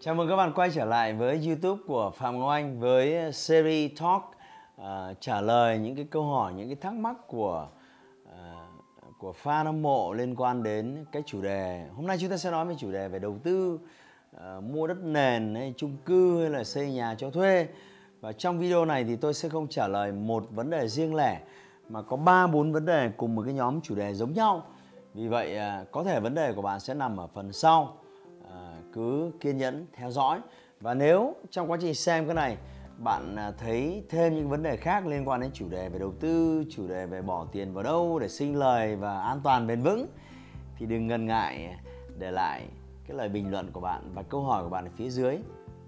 Chào mừng các bạn quay trở lại với YouTube của Phạm Ngọc Anh với series Talk uh, trả lời những cái câu hỏi, những cái thắc mắc của uh, của fan hâm mộ liên quan đến cái chủ đề. Hôm nay chúng ta sẽ nói về chủ đề về đầu tư, uh, mua đất nền hay chung cư hay là xây nhà cho thuê. Và trong video này thì tôi sẽ không trả lời một vấn đề riêng lẻ mà có 3 4 vấn đề cùng một cái nhóm chủ đề giống nhau. Vì vậy uh, có thể vấn đề của bạn sẽ nằm ở phần sau cứ kiên nhẫn, theo dõi. Và nếu trong quá trình xem cái này, bạn à, thấy thêm những vấn đề khác liên quan đến chủ đề về đầu tư, chủ đề về bỏ tiền vào đâu để sinh lời và an toàn bền vững, thì đừng ngần ngại để lại cái lời bình luận của bạn và câu hỏi của bạn ở phía dưới.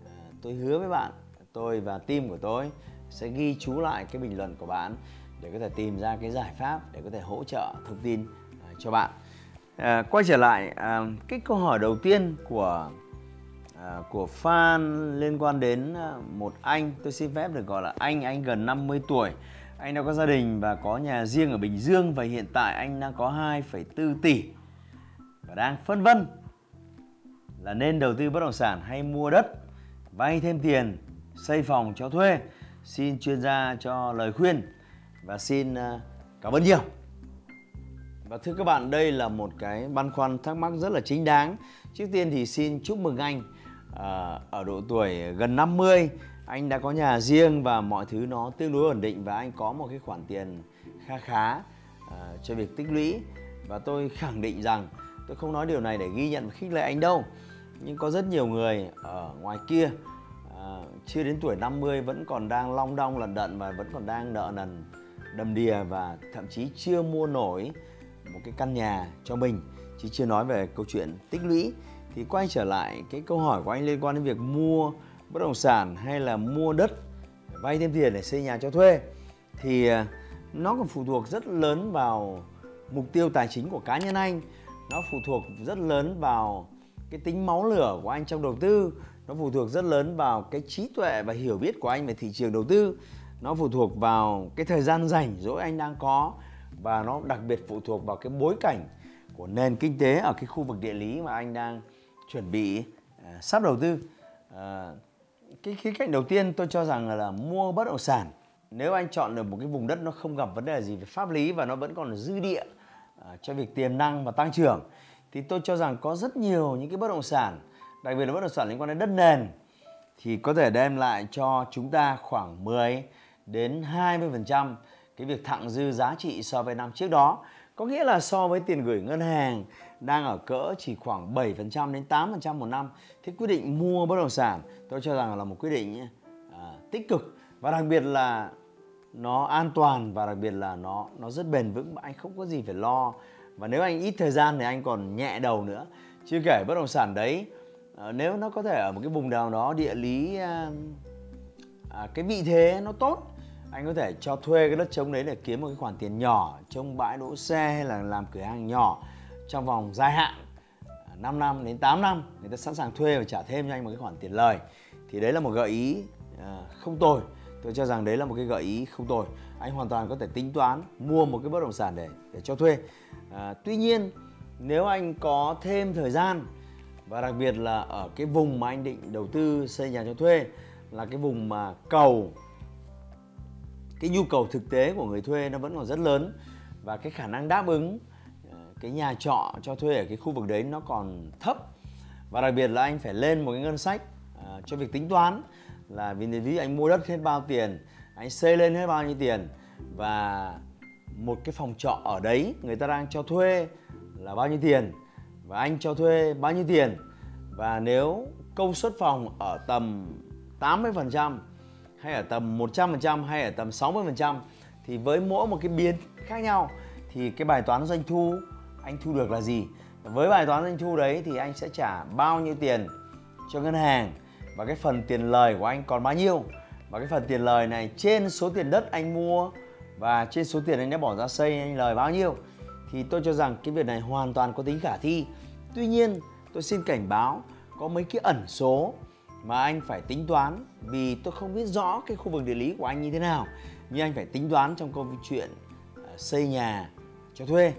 À, tôi hứa với bạn, tôi và team của tôi sẽ ghi chú lại cái bình luận của bạn để có thể tìm ra cái giải pháp để có thể hỗ trợ thông tin à, cho bạn à, quay trở lại à, cái câu hỏi đầu tiên của à, của fan liên quan đến một anh tôi xin phép được gọi là anh anh gần 50 tuổi. Anh đã có gia đình và có nhà riêng ở Bình Dương và hiện tại anh đang có 2,4 tỷ. Và đang phân vân là nên đầu tư bất động sản hay mua đất vay thêm tiền xây phòng cho thuê. Xin chuyên gia cho lời khuyên và xin cảm ơn nhiều và thưa các bạn, đây là một cái băn khoăn thắc mắc rất là chính đáng. Trước tiên thì xin chúc mừng anh à, ở độ tuổi gần 50, anh đã có nhà riêng và mọi thứ nó tương đối ổn định và anh có một cái khoản tiền kha khá à, cho việc tích lũy. Và tôi khẳng định rằng tôi không nói điều này để ghi nhận và khích lệ anh đâu. Nhưng có rất nhiều người ở ngoài kia à, chưa đến tuổi 50 vẫn còn đang long đong lận đận và vẫn còn đang nợ nần đầm đìa và thậm chí chưa mua nổi một cái căn nhà cho mình. Chứ chưa nói về câu chuyện tích lũy. Thì quay trở lại cái câu hỏi của anh liên quan đến việc mua bất động sản hay là mua đất, vay thêm tiền để xây nhà cho thuê. Thì à, nó còn phụ thuộc rất lớn vào mục tiêu tài chính của cá nhân anh. Nó phụ thuộc rất lớn vào cái tính máu lửa của anh trong đầu tư. Nó phụ thuộc rất lớn vào cái trí tuệ và hiểu biết của anh về thị trường đầu tư. Nó phụ thuộc vào cái thời gian rảnh rỗi anh đang có và nó đặc biệt phụ thuộc vào cái bối cảnh của nền kinh tế ở cái khu vực địa lý mà anh đang chuẩn bị uh, sắp đầu tư. Uh, cái khía cạnh đầu tiên tôi cho rằng là, là mua bất động sản. Nếu anh chọn được một cái vùng đất nó không gặp vấn đề gì về pháp lý và nó vẫn còn dư địa uh, cho việc tiềm năng và tăng trưởng thì tôi cho rằng có rất nhiều những cái bất động sản đặc biệt là bất động sản liên quan đến đất nền thì có thể đem lại cho chúng ta khoảng 10 đến 20% cái việc thặng dư giá trị so với năm trước đó có nghĩa là so với tiền gửi ngân hàng đang ở cỡ chỉ khoảng 7% đến 8% một năm thì quyết định mua bất động sản tôi cho rằng là một quyết định à, tích cực và đặc biệt là nó an toàn và đặc biệt là nó nó rất bền vững mà anh không có gì phải lo. Và nếu anh ít thời gian thì anh còn nhẹ đầu nữa. Chưa kể bất động sản đấy à, nếu nó có thể ở một cái vùng nào đó địa lý à, à, cái vị thế nó tốt anh có thể cho thuê cái đất trống đấy để kiếm một cái khoản tiền nhỏ trông bãi đỗ xe hay là làm cửa hàng nhỏ trong vòng dài hạn à, 5 năm đến 8 năm. Người ta sẵn sàng thuê và trả thêm cho anh một cái khoản tiền lời. Thì đấy là một gợi ý à, không tồi. Tôi cho rằng đấy là một cái gợi ý không tồi. Anh hoàn toàn có thể tính toán mua một cái bất động sản để để cho thuê. À, tuy nhiên nếu anh có thêm thời gian và đặc biệt là ở cái vùng mà anh định đầu tư xây nhà cho thuê là cái vùng mà cầu cái nhu cầu thực tế của người thuê nó vẫn còn rất lớn và cái khả năng đáp ứng ờ, cái nhà trọ cho thuê ở cái khu vực đấy nó còn thấp. Và đặc biệt là anh phải lên một cái ngân sách ờ, cho việc tính toán là vì ví anh mua đất hết bao tiền, anh xây lên hết bao nhiêu tiền và một cái phòng trọ ở đấy người ta đang cho thuê là bao nhiêu tiền và anh cho thuê bao nhiêu tiền. Và nếu công suất phòng ở tầm 80% hay ở tầm 100% hay ở tầm 60% thì với mỗi một cái biến khác nhau thì cái bài toán doanh thu anh thu được là gì? Với bài toán doanh thu đấy thì anh sẽ trả bao nhiêu tiền cho ngân hàng và cái phần tiền lời của anh còn bao nhiêu? Và cái phần tiền lời này trên số tiền đất anh mua và trên số tiền anh đã bỏ ra xây anh lời bao nhiêu? Thì tôi cho rằng cái việc này hoàn toàn có tính khả thi. Tuy nhiên, tôi xin cảnh báo có mấy cái ẩn số mà anh phải tính toán, vì tôi không biết rõ cái khu vực địa lý của anh như thế nào. Nhưng anh phải tính toán trong câu chuyện à, xây nhà cho thuê.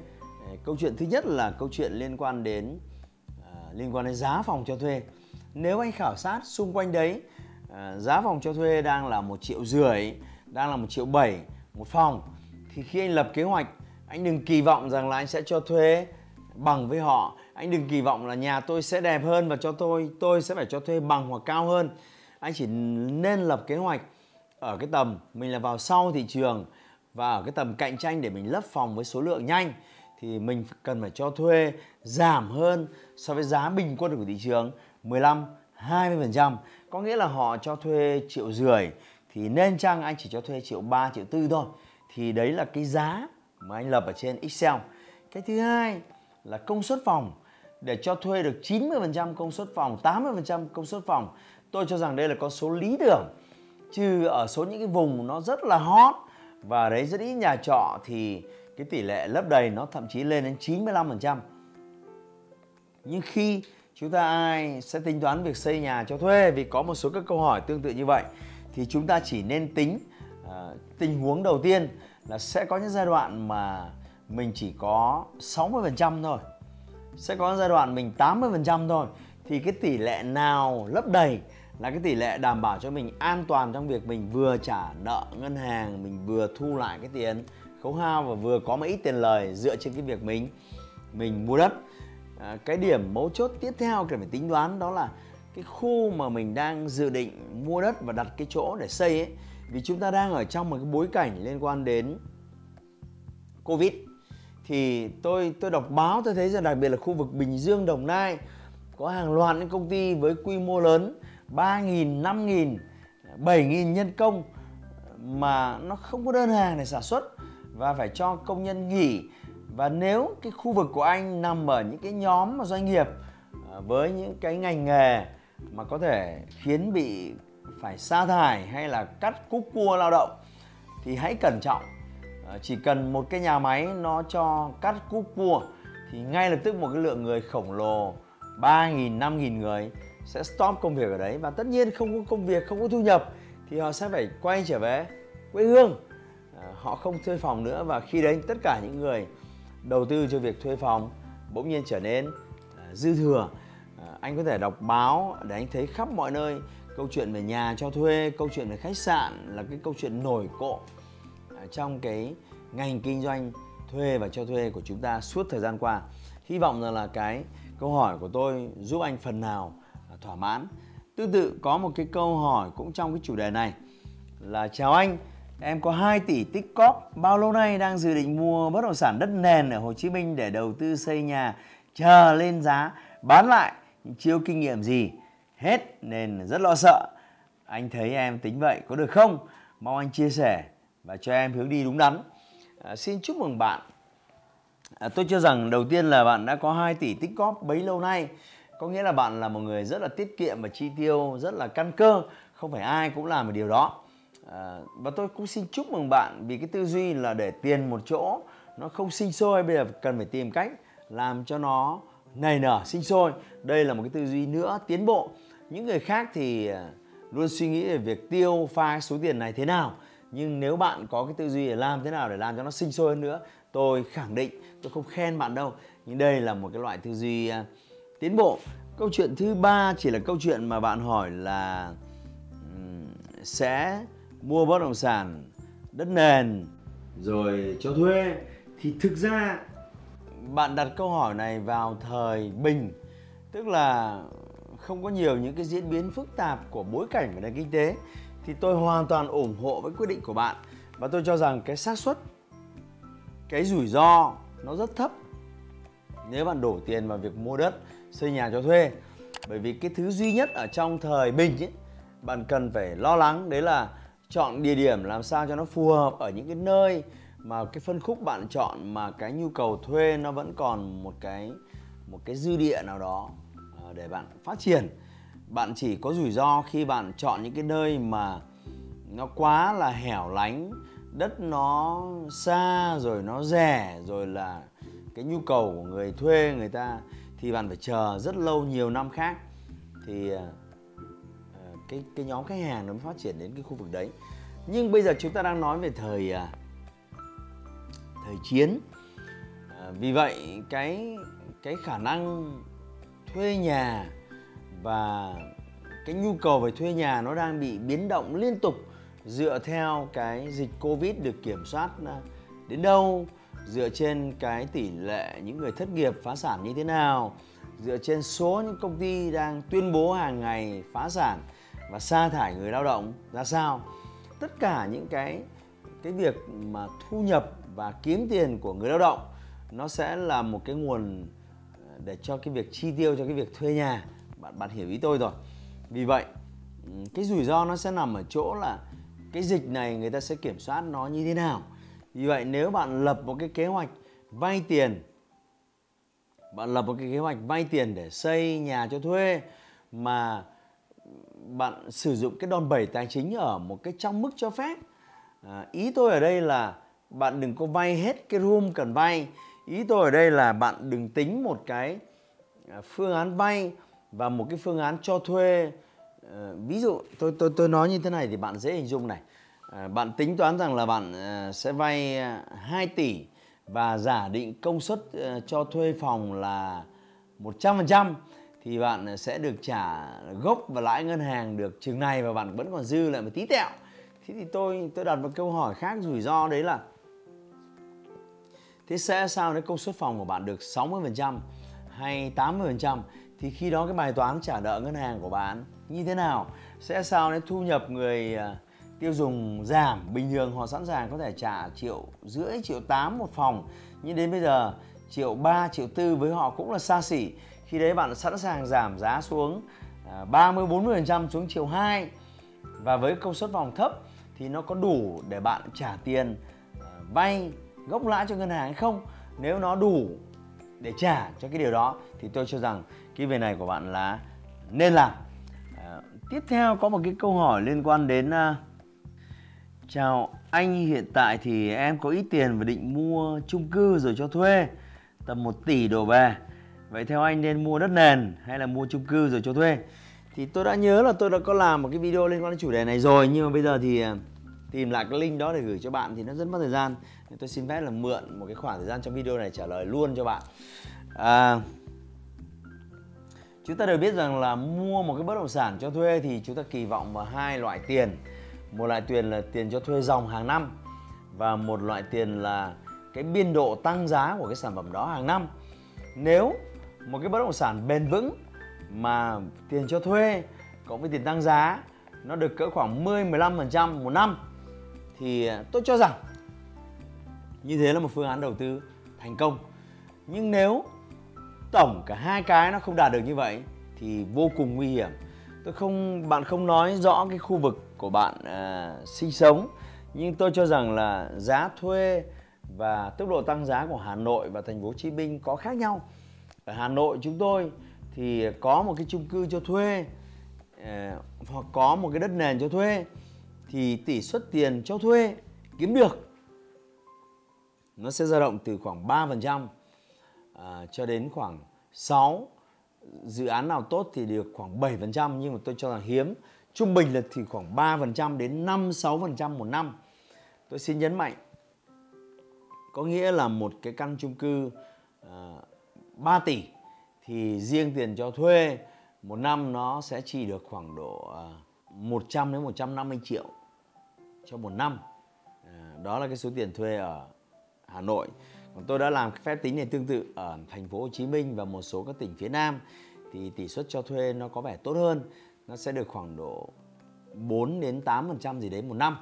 Câu chuyện thứ nhất là câu chuyện liên quan đến à, liên quan đến giá phòng cho thuê. Nếu anh khảo sát xung quanh đấy à, giá phòng cho thuê đang là một triệu rưỡi, đang là một triệu bảy một phòng, thì khi anh lập kế hoạch, anh đừng kỳ vọng rằng là anh sẽ cho thuê bằng với họ. Anh đừng kỳ vọng là nhà tôi sẽ đẹp hơn và cho tôi tôi sẽ phải cho thuê bằng hoặc cao hơn. Anh chỉ nên lập kế hoạch ở cái tầm mình là vào sau thị trường và ở cái tầm cạnh tranh để mình lấp phòng với số lượng nhanh, thì mình cần phải cho thuê giảm hơn so với giá bình quân của thị trường 15 20% có nghĩa là họ cho thuê triệu rưỡi, thì nên chăng anh chỉ cho thuê triệu 3 triệu tư thôi. Thì đấy là cái giá mà anh lập ở trên Excel. Cái thứ hai là công suất phòng. Để cho thuê được 90% công suất phòng 80% công suất phòng tôi cho rằng đây là con số lý tưởng. Chứ ở số những cái vùng nó rất là hot và đấy rất ít nhà trọ thì cái tỷ lệ lấp đầy nó thậm chí lên đến 95% nhưng khi chúng ta ai sẽ tính toán việc xây nhà cho thuê vì có một số các câu hỏi tương tự như vậy thì chúng ta chỉ nên tính uh, tình huống đầu tiên là sẽ có những giai đoạn mà mình chỉ có 60% thôi. Sẽ có giai đoạn mình 80% thôi. Thì cái tỷ lệ nào lấp đầy là cái tỷ lệ đảm bảo cho mình an toàn trong việc mình vừa trả nợ ngân hàng mình vừa thu lại cái tiền khấu hao và vừa có một ít tiền lời dựa trên cái việc mình mình mua đất. À, cái điểm mấu chốt tiếp theo cần phải tính toán đó là cái khu mà mình đang dự định mua đất và đặt cái chỗ để xây ấy. Vì chúng ta đang ở trong một cái bối cảnh liên quan đến covid thì tôi tôi đọc báo tôi thấy rằng đặc biệt là khu vực Bình Dương Đồng Nai có hàng loạt những công ty với quy mô lớn 3.000, 5.000, 7.000 nhân công mà nó không có đơn hàng để sản xuất và phải cho công nhân nghỉ. Và nếu cái khu vực của anh nằm ở những cái nhóm mà doanh nghiệp à, với những cái ngành nghề mà có thể khiến bị phải sa thải hay là cắt cúc cua lao động thì hãy cẩn trọng. Ờ, chỉ cần một cái nhà máy nó cho cắt cúp cua thì ngay lập tức một cái lượng người khổng lồ 3.000, 5.000 người sẽ stop công việc ở đấy. Và tất nhiên không có công việc, không có thu nhập thì họ sẽ phải quay trở về quê hương. Ờ, họ không thuê phòng nữa. Và khi đấy tất cả những người đầu tư cho việc thuê phòng bỗng nhiên trở nên ờ, dư thừa. Anh có thể đọc báo để anh thấy khắp mọi nơi câu chuyện về nhà cho thuê câu chuyện về khách sạn là cái câu chuyện nổi cộ trong cái ngành kinh doanh thuê và cho thuê của chúng ta suốt thời gian qua hy vọng rằng là cái câu hỏi của tôi giúp anh phần nào à, thỏa mãn tương tự có một cái câu hỏi cũng trong cái chủ đề này là chào anh Em có 2 tỷ tích cóp, bao lâu nay đang dự định mua bất động sản đất nền ở Hồ Chí Minh để đầu tư xây nhà, chờ lên giá, bán lại, chưa kinh nghiệm gì, hết nên rất lo sợ. Anh thấy em tính vậy có được không? Mong anh chia sẻ và cho em hướng đi đúng đắn. À, xin chúc mừng bạn. À, tôi cho rằng đầu tiên là bạn đã có 2 tỷ tích góp bấy lâu nay. Có nghĩa là bạn là một người rất là tiết kiệm và chi tiêu rất là căn cơ. Không phải ai cũng làm được điều đó à, và tôi cũng xin chúc mừng bạn vì cái tư duy là để tiền một chỗ nó không sinh sôi bây giờ cần phải tìm cách làm cho nó nảy nở sinh sôi đây là một cái tư duy nữa tiến bộ những người khác thì à, luôn suy nghĩ về việc tiêu pha số tiền này thế nào nhưng nếu bạn có cái tư duy để làm thế nào để làm cho nó sinh sôi hơn nữa tôi khẳng định tôi không khen bạn đâu. Nhưng đây là một cái loại tư duy uh, tiến bộ. Câu chuyện thứ ba chỉ là câu chuyện mà bạn hỏi là um, sẽ mua bất động sản đất nền rồi cho thuê. Thì thực ra bạn đặt câu hỏi này vào thời bình tức là không có nhiều những cái diễn biến phức tạp của bối cảnh về nền kinh tế thì tôi hoàn toàn ủng hộ với quyết định của bạn. Và tôi cho rằng cái xác suất, cái rủi ro nó rất thấp nếu bạn đổ tiền vào việc mua đất, xây nhà cho thuê. Bởi vì cái thứ duy nhất ở trong thời bình ấy, bạn cần phải lo lắng đấy là chọn địa điểm làm sao cho nó phù hợp ở những cái nơi mà cái phân khúc bạn chọn mà cái nhu cầu thuê nó vẫn còn một cái một cái dư địa nào đó ờ, để bạn phát triển bạn chỉ có rủi ro khi bạn chọn những cái nơi mà nó quá là hẻo lánh, đất nó xa, rồi nó rẻ, rồi là cái nhu cầu của người thuê người ta, thì bạn phải chờ rất lâu nhiều năm khác. Thì ờ, ờ, cái cái nhóm khách hàng nó mới phát triển đến cái khu vực đấy. Nhưng bây giờ chúng ta đang nói về thời ờ, thời chiến. Vì vậy cái cái khả năng thuê nhà và cái nhu cầu về thuê nhà nó đang bị biến động liên tục dựa theo cái dịch covid được kiểm soát à, đến đâu, dựa trên cái tỷ lệ những người thất nghiệp phá sản như thế nào, dựa trên số những công ty đang tuyên bố hàng ngày phá sản và sa thải người lao động ra sao. Tất cả những cái cái việc mà thu nhập và kiếm tiền của người lao động nó sẽ là một cái nguồn à, để cho cái việc chi tiêu cho cái việc thuê nhà bạn bạn hiểu ý tôi rồi. Vì vậy ừ, cái rủi ro nó sẽ nằm ở chỗ là cái dịch này người ta sẽ kiểm soát nó như thế nào. Vì vậy nếu bạn lập một cái kế hoạch vay tiền bạn lập một cái kế hoạch vay tiền để xây nhà cho thuê mà bạn sử dụng cái đòn bẩy tài chính ở một cái trong mức cho phép à, ý tôi ở đây là bạn đừng có vay hết cái room cần vay. Ý tôi ở đây là bạn đừng tính một cái à, phương án vay và một cái phương án cho thuê ờ, ví dụ, tôi tôi tôi nói như thế này thì bạn dễ hình dung này ờ, bạn tính toán rằng là bạn ờ, sẽ vay 2 tỷ và giả định công suất cho thuê phòng là 100% thì bạn sẽ được trả gốc và lãi ngân hàng được chừng này và bạn vẫn còn dư lại một tí tẹo. Thế thì tôi tôi đặt một câu hỏi khác rủi ro đấy là, Thế sẽ sao nếu công suất phòng của bạn được 60% hay 80% thì khi đó cái bài toán trả nợ ngân hàng của bạn như thế nào? Sẽ sao đến thu nhập người à, tiêu dùng giảm? Bình thường họ sẵn sàng có thể trả triệu rưỡi triệu tám một phòng. Nhưng đến bây giờ triệu ba triệu tư với họ cũng là xa xỉ. Khi đấy bạn sẵn sàng giảm giá xuống 30 à, 40% xuống triệu 2 và với công suất phòng thấp thì nó có đủ để bạn trả tiền à, vay gốc lãi cho ngân hàng hay không? Nếu nó đủ để trả cho cái điều đó thì tôi cho rằng cái việc này của bạn là nên làm. À, tiếp theo có một cái câu hỏi liên quan đến uh, chào anh hiện tại thì em có ít tiền và định mua chung cư rồi cho thuê tầm 1 tỷ đổ về. Vậy theo anh nên mua đất nền hay là mua chung cư rồi cho thuê? Thì tôi đã nhớ là tôi đã có làm một cái video liên quan đến chủ đề này rồi nhưng mà bây giờ thì à, tìm lại cái link đó để gửi cho bạn thì nó rất mất thời gian. Nên tôi xin phép là mượn một cái khoảng thời gian trong video này trả lời luôn cho bạn. À, chúng ta đều biết rằng là mua một cái bất động sản cho thuê thì chúng ta kỳ vọng vào hai loại tiền. Một loại tiền là tiền cho thuê dòng hàng năm và một loại tiền là cái biên độ tăng giá của cái sản phẩm đó hàng năm. Nếu một cái bất động sản bền vững mà tiền cho thuê cộng với tiền tăng giá nó được cỡ khoảng 10 15% một năm thì tôi cho rằng như thế là một phương án đầu tư thành công. Nhưng nếu tổng cả hai cái nó không đạt được như vậy thì vô cùng nguy hiểm tôi không bạn không nói rõ cái khu vực của bạn à, sinh sống nhưng tôi cho rằng là giá thuê và tốc độ tăng giá của Hà Nội và thành phố Hồ Chí Minh có khác nhau. Ở Hà Nội chúng tôi thì có một cái chung cư cho thuê à, hoặc có một cái đất nền cho thuê thì tỷ suất tiền cho thuê kiếm được nó sẽ dao động từ khoảng 3% à, cho đến khoảng 6 dự án nào tốt thì được khoảng 7% nhưng mà tôi cho là hiếm. Trung bình là thì khoảng 3% đến 5 6% một năm. Tôi xin nhấn mạnh có nghĩa là một cái căn chung cư ờ, à, 3 tỷ thì riêng tiền cho thuê một năm nó sẽ chỉ được khoảng độ ờ, à, 100 đến 150 triệu cho một năm. À, đó là cái số tiền thuê ở Hà Nội còn tôi đã làm phép tính này tương tự ở thành phố Hồ Chí Minh và một số các tỉnh phía Nam thì tỷ suất cho thuê nó có vẻ tốt hơn nó sẽ được khoảng độ 4 đến 8% gì đấy một năm.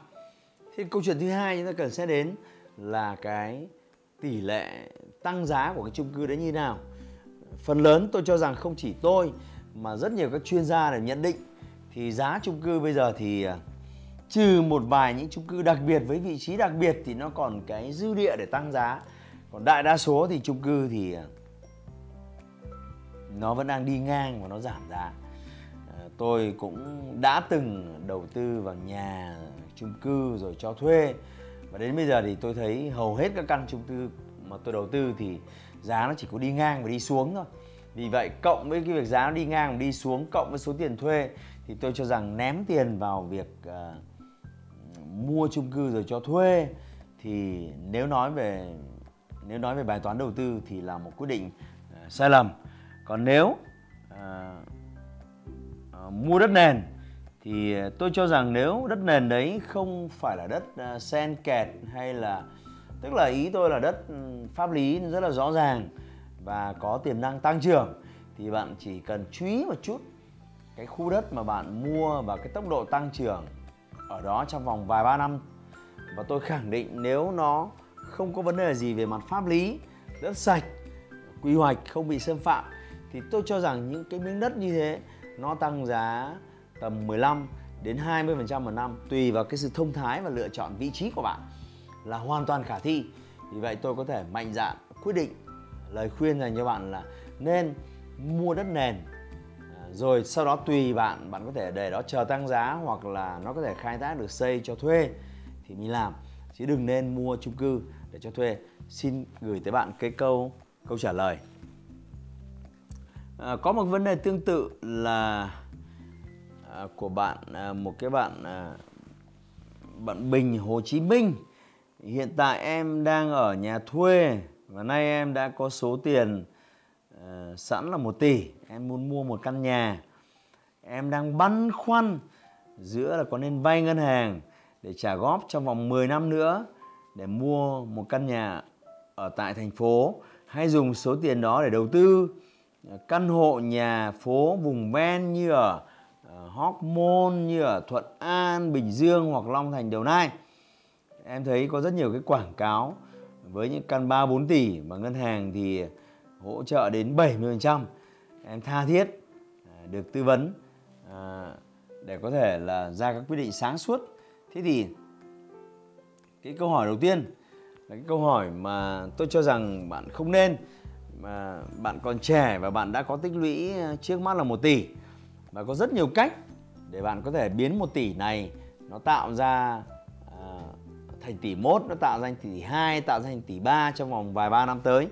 Thì câu chuyện thứ hai chúng ta cần sẽ đến là cái tỷ lệ tăng giá của cái chung cư đấy như nào. Phần lớn tôi cho rằng không chỉ tôi, mà rất nhiều các chuyên gia để nhận định thì giá chung cư bây giờ thì à, trừ một vài những chung cư đặc biệt với vị trí đặc biệt thì nó còn cái dư địa để tăng giá còn đại đa số thì chung cư thì à, nó vẫn đang đi ngang và nó giảm giá. À, tôi cũng đã từng đầu tư vào nhà chung cư rồi cho thuê. Và đến bây giờ thì tôi thấy hầu hết các căn chung cư mà tôi đầu tư thì giá nó chỉ có đi ngang và đi xuống thôi. Vì vậy cộng với cái việc giá nó đi ngang và đi xuống cộng với số tiền thuê thì tôi cho rằng ném tiền vào việc uh, mua chung cư rồi cho thuê thì nếu nói về nếu nói về bài toán đầu tư thì là một quyết định uh, sai lầm. Còn nếu uh, uh, mua đất nền thì tôi cho rằng nếu đất nền đấy không phải là đất uh, sen kẹt hay là tức là ý tôi là đất ừ, pháp lý rất là rõ ràng và có tiềm năng tăng trưởng thì bạn chỉ cần chú ý một chút cái khu đất mà bạn mua và cái tốc độ tăng trưởng ở đó trong vòng vài ba năm. Và tôi khẳng định nếu nó không có vấn đề gì về mặt pháp lý đất sạch, quy hoạch, không bị xâm phạm, thì tôi cho rằng những cái miếng đất như thế, nó tăng giá tầm 15 đến 20% một năm, tùy vào cái sự thông thái và lựa chọn vị trí của bạn, là hoàn toàn khả thi. Vì vậy tôi có thể mạnh dạn quyết định lời khuyên dành cho bạn là nên mua đất nền à, rồi sau đó tùy bạn bạn có thể để đó chờ tăng giá hoặc là nó có thể khai thác được xây cho thuê thì mình làm chứ đừng nên mua chung cư để cho thuê. Xin gửi tới bạn cái câu câu trả lời. À, có một vấn đề tương tự là à, của bạn à, một cái bạn à, bạn Bình Hồ Chí Minh. Hiện tại em đang ở nhà thuê và nay em đã có số tiền à, sẵn là một tỷ. Em muốn mua một căn nhà. Em đang băn khoăn giữa là có nên vay ngân hàng để trả góp trong vòng 10 năm nữa để mua một căn nhà ở tại thành phố hay dùng số tiền đó để đầu tư à, căn hộ nhà phố vùng ven như ở à, Hóc Môn như ở Thuận An, Bình Dương hoặc Long Thành, Đồng Nai em thấy có rất nhiều cái quảng cáo với những căn 3 4 tỷ mà ngân hàng thì hỗ trợ đến 70%. Em tha thiết à, được tư vấn để có thể là ra các quyết định sáng suốt. Thế thì cái câu hỏi đầu tiên là cái câu hỏi mà tôi cho rằng bạn không nên mà bạn còn trẻ và bạn đã có tích lũy ờ, trước mắt là một tỷ và có rất nhiều cách để bạn có thể biến một tỷ này nó tạo ra ờ, thành tỷ mốt nó tạo ra thành tỷ hai tạo ra thành tỷ ba trong vòng vài ba năm tới.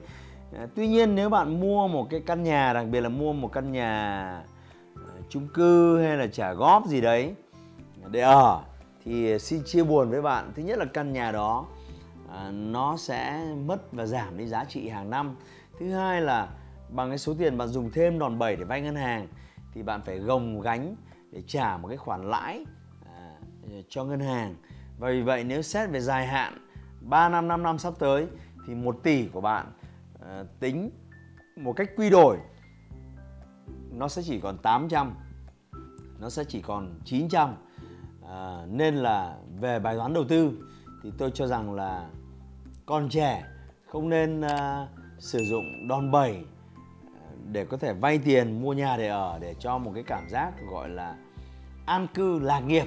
Uh, tuy nhiên nếu bạn mua một cái căn nhà đặc biệt là mua một căn nhà uh, chung cư hay là trả góp gì đấy để ở thì à, xin chia buồn với bạn. Thứ nhất là căn nhà đó à, nó sẽ mất và giảm đi giá trị hàng năm. Thứ hai là bằng cái số tiền bạn dùng thêm đòn bẩy để vay ngân hàng thì bạn phải gồng gánh để trả một cái khoản lãi à, cho ngân hàng. Và vì vậy nếu xét về dài hạn 3 năm 5 năm sắp tới thì 1 tỷ của bạn à, tính một cách quy đổi nó sẽ chỉ còn 800 nó sẽ chỉ còn 900 à, nên là về bài toán đầu tư thì tôi cho rằng là con trẻ không nên à, sử dụng đòn bẩy à, để có thể vay tiền mua nhà để ở để cho một cái cảm giác gọi là an cư lạc nghiệp.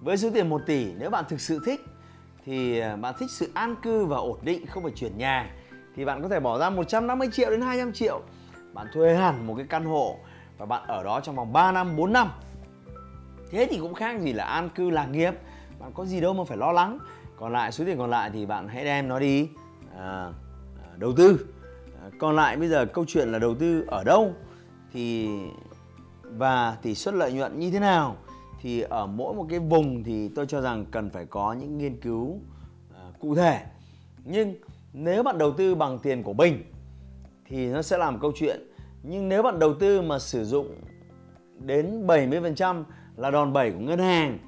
Với số tiền 1 tỷ nếu bạn thực sự thích thì à, bạn thích sự an cư và ổn định không phải chuyển nhà thì bạn có thể bỏ ra 150 triệu đến 200 triệu. Bạn thuê hẳn một cái căn hộ và bạn ở đó trong vòng 3 năm 4 năm thế thì cũng khác gì là an cư lạc nghiệp. Bạn có gì đâu mà phải lo lắng. Còn lại số tiền còn lại thì bạn hãy đem nó đi. À, à, đầu tư. À, còn lại bây giờ câu chuyện là đầu tư ở đâu? Thì và tỷ suất lợi nhuận như thế nào? Thì ở mỗi một cái vùng thì tôi cho rằng cần phải có những nghiên cứu à, cụ thể. Nhưng nếu bạn đầu tư bằng tiền của mình thì nó sẽ làm câu chuyện. Nhưng nếu bạn đầu tư mà sử dụng đến 70% là đòn bẩy của ngân hàng,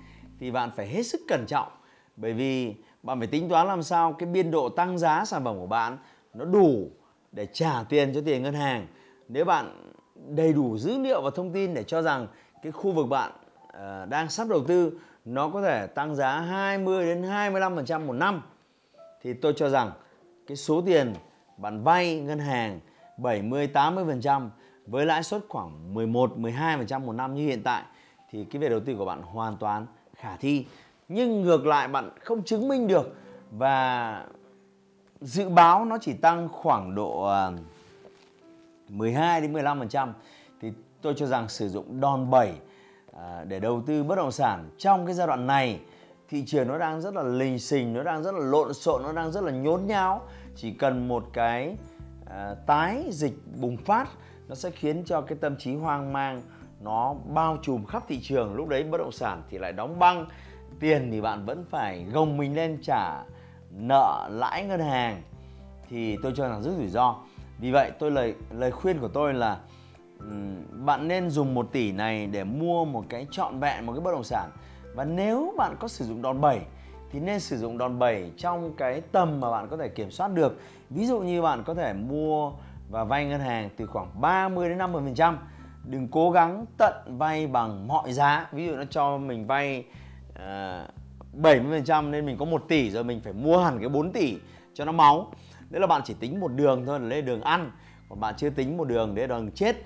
thì bạn phải hết sức cẩn trọng. Bởi vì bạn phải tính toán làm sao cái biên độ tăng giá sản phẩm của bạn nó đủ để trả tiền cho tiền ngân hàng. Nếu bạn đầy đủ dữ liệu và thông tin để cho rằng cái khu vực bạn ờ, đang sắp đầu tư, nó có thể tăng giá 20 đến 25% một năm, thì tôi cho rằng cái số tiền bạn vay ngân hàng 70 80% với lãi suất khoảng 11 12% một năm như hiện tại thì cái việc đầu tư của bạn hoàn toàn khả thi. Nhưng ngược lại bạn không chứng minh được và dự báo nó chỉ tăng khoảng độ à, 12 đến 15% thì tôi cho rằng sử dụng đòn bẩy à, để đầu tư bất động sản trong cái giai đoạn này, thị trường nó đang rất là lình xình, nó đang rất là lộn xộn, nó đang rất là nhốn nháo chỉ cần một cái à, tái dịch bùng phát, nó sẽ khiến cho cái tâm trí hoang mang nó bao trùm khắp thị trường, lúc đấy bất động sản thì lại đóng băng, tiền thì bạn vẫn phải gồng mình lên trả nợ lãi ngân hàng. Thì tôi cho rằng rất rủi ro. Vì vậy tôi lời lời khuyên của tôi là bạn nên dùng 1 tỷ này để mua một cái trọn vẹn, một cái bất động sản. Và nếu bạn có sử dụng đòn bẩy thì nên sử dụng đòn bẩy trong cái tầm mà bạn có thể kiểm soát được. Ví dụ như bạn có thể mua và vay ngân hàng từ khoảng 30 đến 50 phần trăm đừng cố gắng tận vay bằng mọi giá. Ví dụ nó cho mình vay ờ, uh, 70% nên mình có 1 tỷ rồi mình phải mua hẳn cái 4 tỷ cho nó máu. Đấy là bạn chỉ tính một đường thôi là lên đường ăn còn bạn chưa tính một đường để đường chết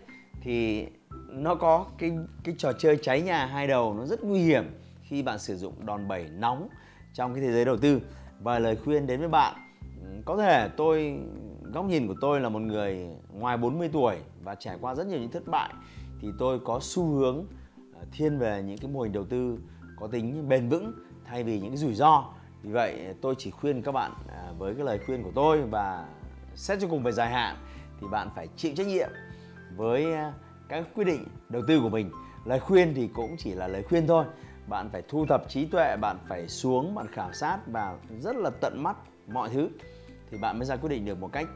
thì nó có cái cái trò chơi cháy nhà hai đầu nó rất nguy hiểm khi bạn sử dụng đòn bẩy nóng trong cái thế giới đầu tư. Và lời khuyên đến với bạn ừ, có thể tôi góc nhìn của tôi là một người ngoài 40 tuổi và trải qua rất nhiều những thất bại, thì tôi có xu hướng à, thiên về những cái mô hình đầu tư có tính bền vững thay vì những cái rủi ro. Vì vậy à, tôi chỉ khuyên các bạn à, với cái lời khuyên của tôi và xét cho cùng về dài hạn, thì bạn phải chịu trách nhiệm với các quyết định đầu tư của mình. Lời khuyên thì cũng chỉ là lời khuyên thôi. Bạn phải thu thập trí tuệ, bạn phải xuống, bạn khảo sát và rất là tận mắt mọi thứ, thì bạn mới ra quyết định được một cách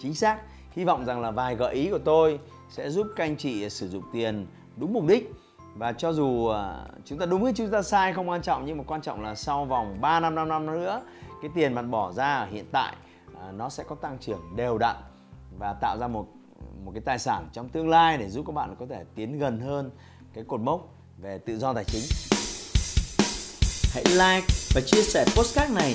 chính xác hy vọng rằng là vài gợi ý của tôi sẽ giúp các anh chị sử dụng tiền đúng mục đích và cho dù à, chúng ta đúng hay chúng ta sai không quan trọng, nhưng mà quan trọng là sau vòng 3 năm 5 năm nữa, cái tiền bạn bỏ ra ở hiện tại à, nó sẽ có tăng trưởng đều đặn và tạo ra một một cái tài sản trong tương lai để giúp các bạn có thể tiến gần hơn cái cột mốc về tự do tài chính. Hãy like và chia sẻ postcard này